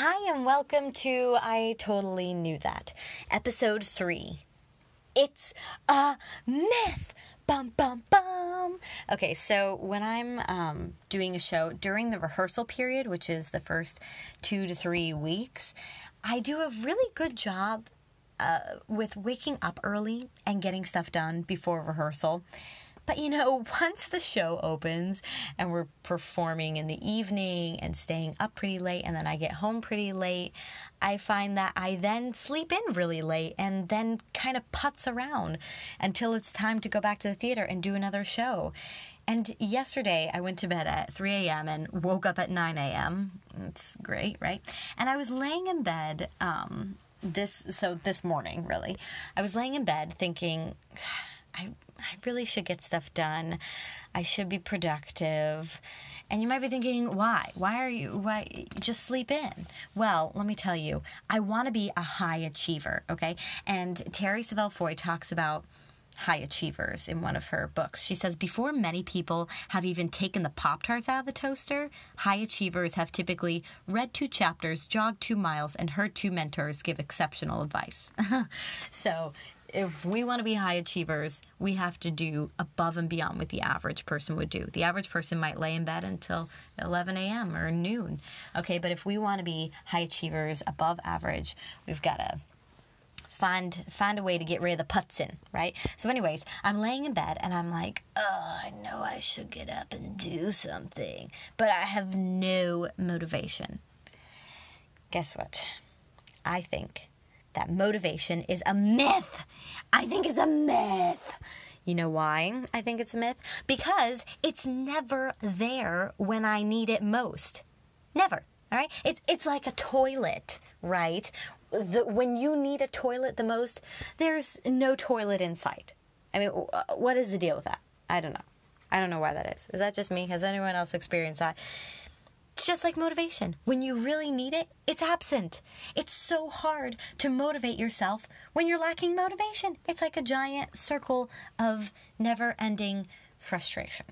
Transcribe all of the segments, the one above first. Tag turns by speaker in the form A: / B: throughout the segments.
A: Hi, and welcome to I Totally Knew That, episode three. It's a myth. Bum, bum, bum. Okay, so when I'm um, doing a show during the rehearsal period, which is the first two to three weeks, I do a really good job uh, with waking up early and getting stuff done before rehearsal. But you know, once the show opens and we're performing in the evening and staying up pretty late, and then I get home pretty late, I find that I then sleep in really late and then kind of putz around until it's time to go back to the theater and do another show. And yesterday I went to bed at 3 a.m. and woke up at 9 a.m. It's great, right? And I was laying in bed, um, this so this morning really. I was laying in bed thinking I I really should get stuff done. I should be productive. And you might be thinking, why? Why are you why just sleep in? Well, let me tell you, I want to be a high achiever, okay? And Terri Savelle Foy talks about high achievers in one of her books. She says before many people have even taken the Pop Tarts out of the toaster, high achievers have typically read two chapters, jogged two miles, and heard two mentors give exceptional advice. so if we want to be high achievers, we have to do above and beyond what the average person would do. The average person might lay in bed until 11 a.m. or noon. Okay, but if we want to be high achievers above average, we've got to find find a way to get rid of the putz in, right? So, anyways, I'm laying in bed and I'm like, oh, I know I should get up and do something, but I have no motivation. Guess what? I think that motivation is a myth. I think it's a myth. You know why I think it's a myth? Because it's never there when I need it most. Never. All right? It's it's like a toilet, right? The, when you need a toilet the most, there's no toilet in sight. I mean, uh, what is the deal with that? I don't know. I don't know why that is. Is that just me? Has anyone else experienced that? It's just like motivation. When you really need it, it's absent. It's so hard to motivate yourself when you're lacking motivation. It's like a giant circle of never ending frustration.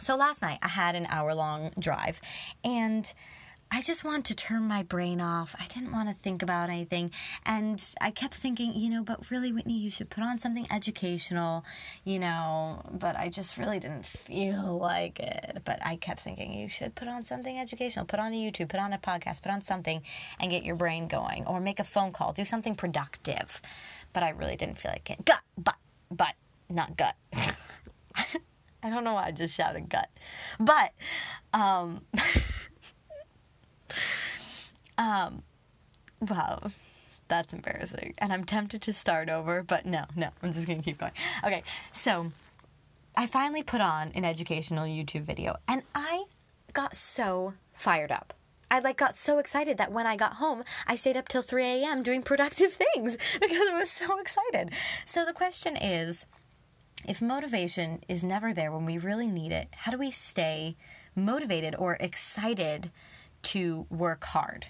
A: So last night I had an hour long drive and I just wanted to turn my brain off. I didn't want to think about anything. And I kept thinking, you know, but really, Whitney, you should put on something educational, you know, but I just really didn't feel like it. But I kept thinking, you should put on something educational, put on a YouTube, put on a podcast, put on something and get your brain going, or make a phone call, do something productive. But I really didn't feel like it. Gut, but, but, not gut. I don't know why I just shouted gut. But, um, um, wow, that's embarrassing. And I'm tempted to start over, but no, no, I'm just gonna keep going. Okay, so I finally put on an educational YouTube video and I got so fired up. I like got so excited that when I got home, I stayed up till 3 a.m. doing productive things because I was so excited. So the question is if motivation is never there when we really need it, how do we stay motivated or excited to work hard.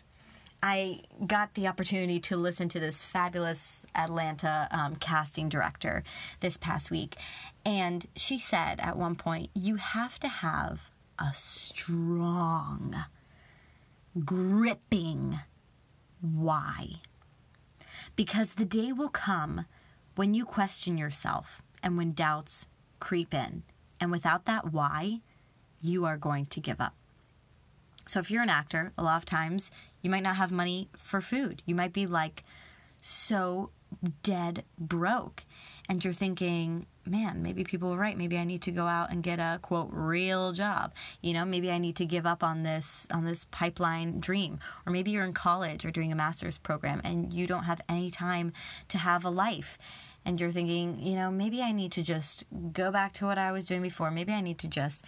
A: I got the opportunity to listen to this fabulous Atlanta um, casting director this past week, and she said at one point, You have to have a strong, gripping why. Because the day will come when you question yourself and when doubts creep in. And without that why, you are going to give up. So if you're an actor, a lot of times you might not have money for food. You might be like so dead broke. And you're thinking, man, maybe people were right. Maybe I need to go out and get a quote real job. You know, maybe I need to give up on this on this pipeline dream. Or maybe you're in college or doing a master's program and you don't have any time to have a life. And you're thinking, you know, maybe I need to just go back to what I was doing before. Maybe I need to just,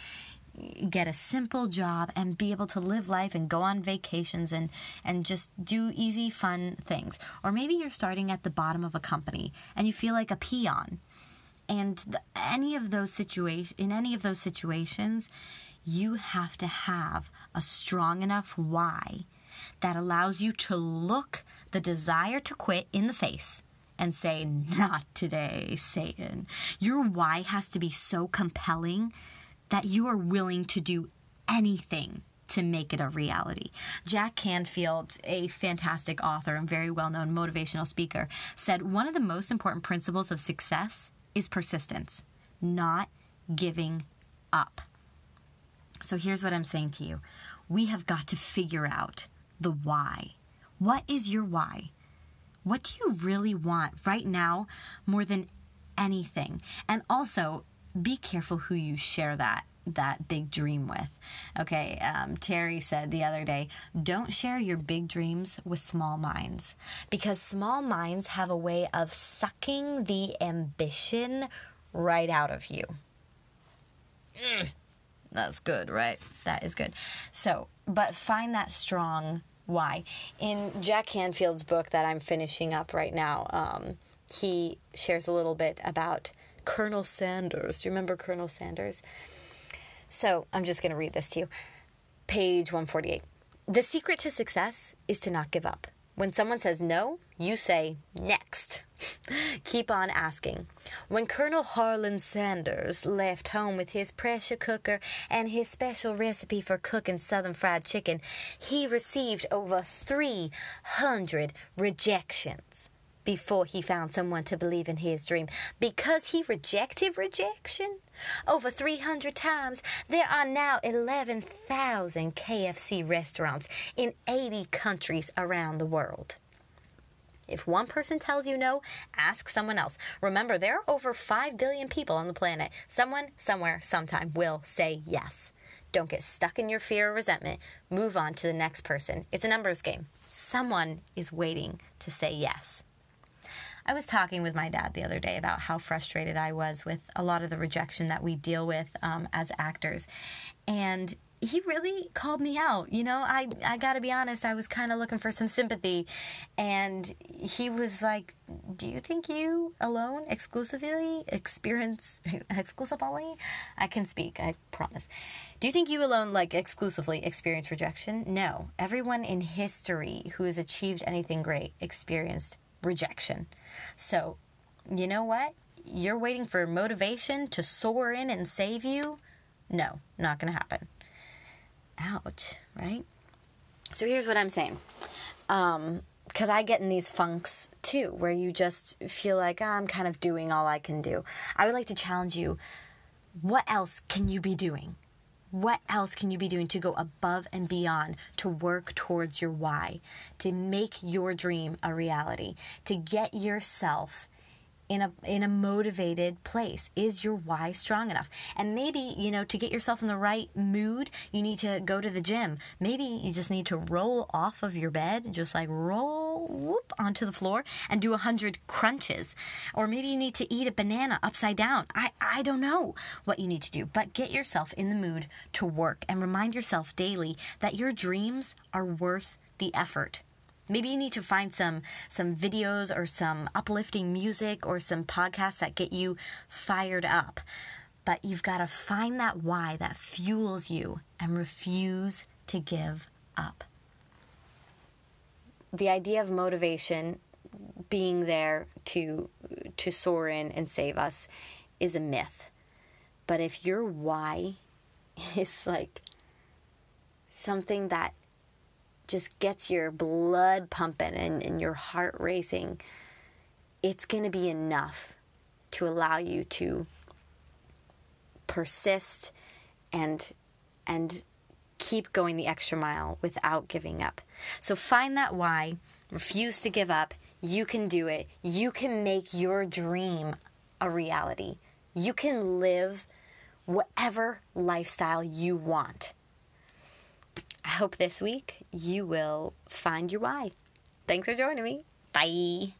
A: get a simple job and be able to live life and go on vacations and and just do easy fun things. Or maybe you're starting at the bottom of a company and you feel like a peon. And any of those situations in any of those situations you have to have a strong enough why that allows you to look the desire to quit in the face and say not today satan. Your why has to be so compelling that you are willing to do anything to make it a reality. Jack Canfield, a fantastic author and very well known motivational speaker, said one of the most important principles of success is persistence, not giving up. So here's what I'm saying to you we have got to figure out the why. What is your why? What do you really want right now more than anything? And also, be careful who you share that that big dream with. Okay, um, Terri said the other day, don't share your big dreams with small minds because small minds have a way of sucking the ambition right out of you. Mm, that's good, right? That is good. So, but find that strong why. In Jack Canfield's book that I'm finishing up right now, um, he shares a little bit about Colonel Sanders. Do you remember Colonel Sanders? So I'm just going to read this to you. Page 148. The secret to success is to not give up. When someone says no, you say next. Keep on asking. When Colonel Harlan Sanders left home with his pressure cooker and his special recipe for cooking southern fried chicken, he received over 300 rejections before he found someone to believe in his dream. Because he rejected rejection over 300 times, there are now 11,000 KFC restaurants in 80 countries around the world. If one person tells you no, ask someone else. Remember, there are over 5 billion people on the planet. Someone, somewhere, sometime will say yes. Don't get stuck in your fear or resentment. Move on to the next person. It's a numbers game. Someone is waiting to say yes. I was talking with my dad the other day about how frustrated I was with a lot of the rejection that we deal with um, as actors. And he really called me out. You know, I I got to be honest, I was kind of looking for some sympathy and he was like, "Do you think you alone exclusively experience exclusively? I can speak, I promise. Do you think you alone like exclusively experience rejection? No. Everyone in history who has achieved anything great experienced rejection. So, you know what? You're waiting for motivation to soar in and save you? No, not going to happen. Ouch, right? So here's what I'm saying. Um, because I get in these funks too, where you just feel like oh, I'm kind of doing all I can do. I would like to challenge you what else can you be doing? What else can you be doing to go above and beyond to work towards your why, to make your dream a reality, to get yourself in a in a motivated place. Is your why strong enough? And maybe you know to get yourself in the right mood you need to go to the gym. Maybe you just need to roll off of your bed just like roll whoop onto the floor and do a hundred crunches. Or maybe you need to eat a banana upside down. I i don't know what you need to do but get yourself in the mood to work and remind yourself daily that your dreams are worth the effort Maybe you need to find some some videos or some uplifting music or some podcasts that get you fired up. But you've got to find that why that fuels you and refuse to give up. The idea of motivation being there to to soar in and save us is a myth. But if your why is like something that just gets your blood pumping and, and your heart racing, it's going to be enough to allow you to persist and and keep going the extra mile without giving up. So find that why, refuse to give up. You can do it. You can make your dream a reality. You can live whatever lifestyle you want. Hope this week you will find your why. Thanks for joining me. Bye.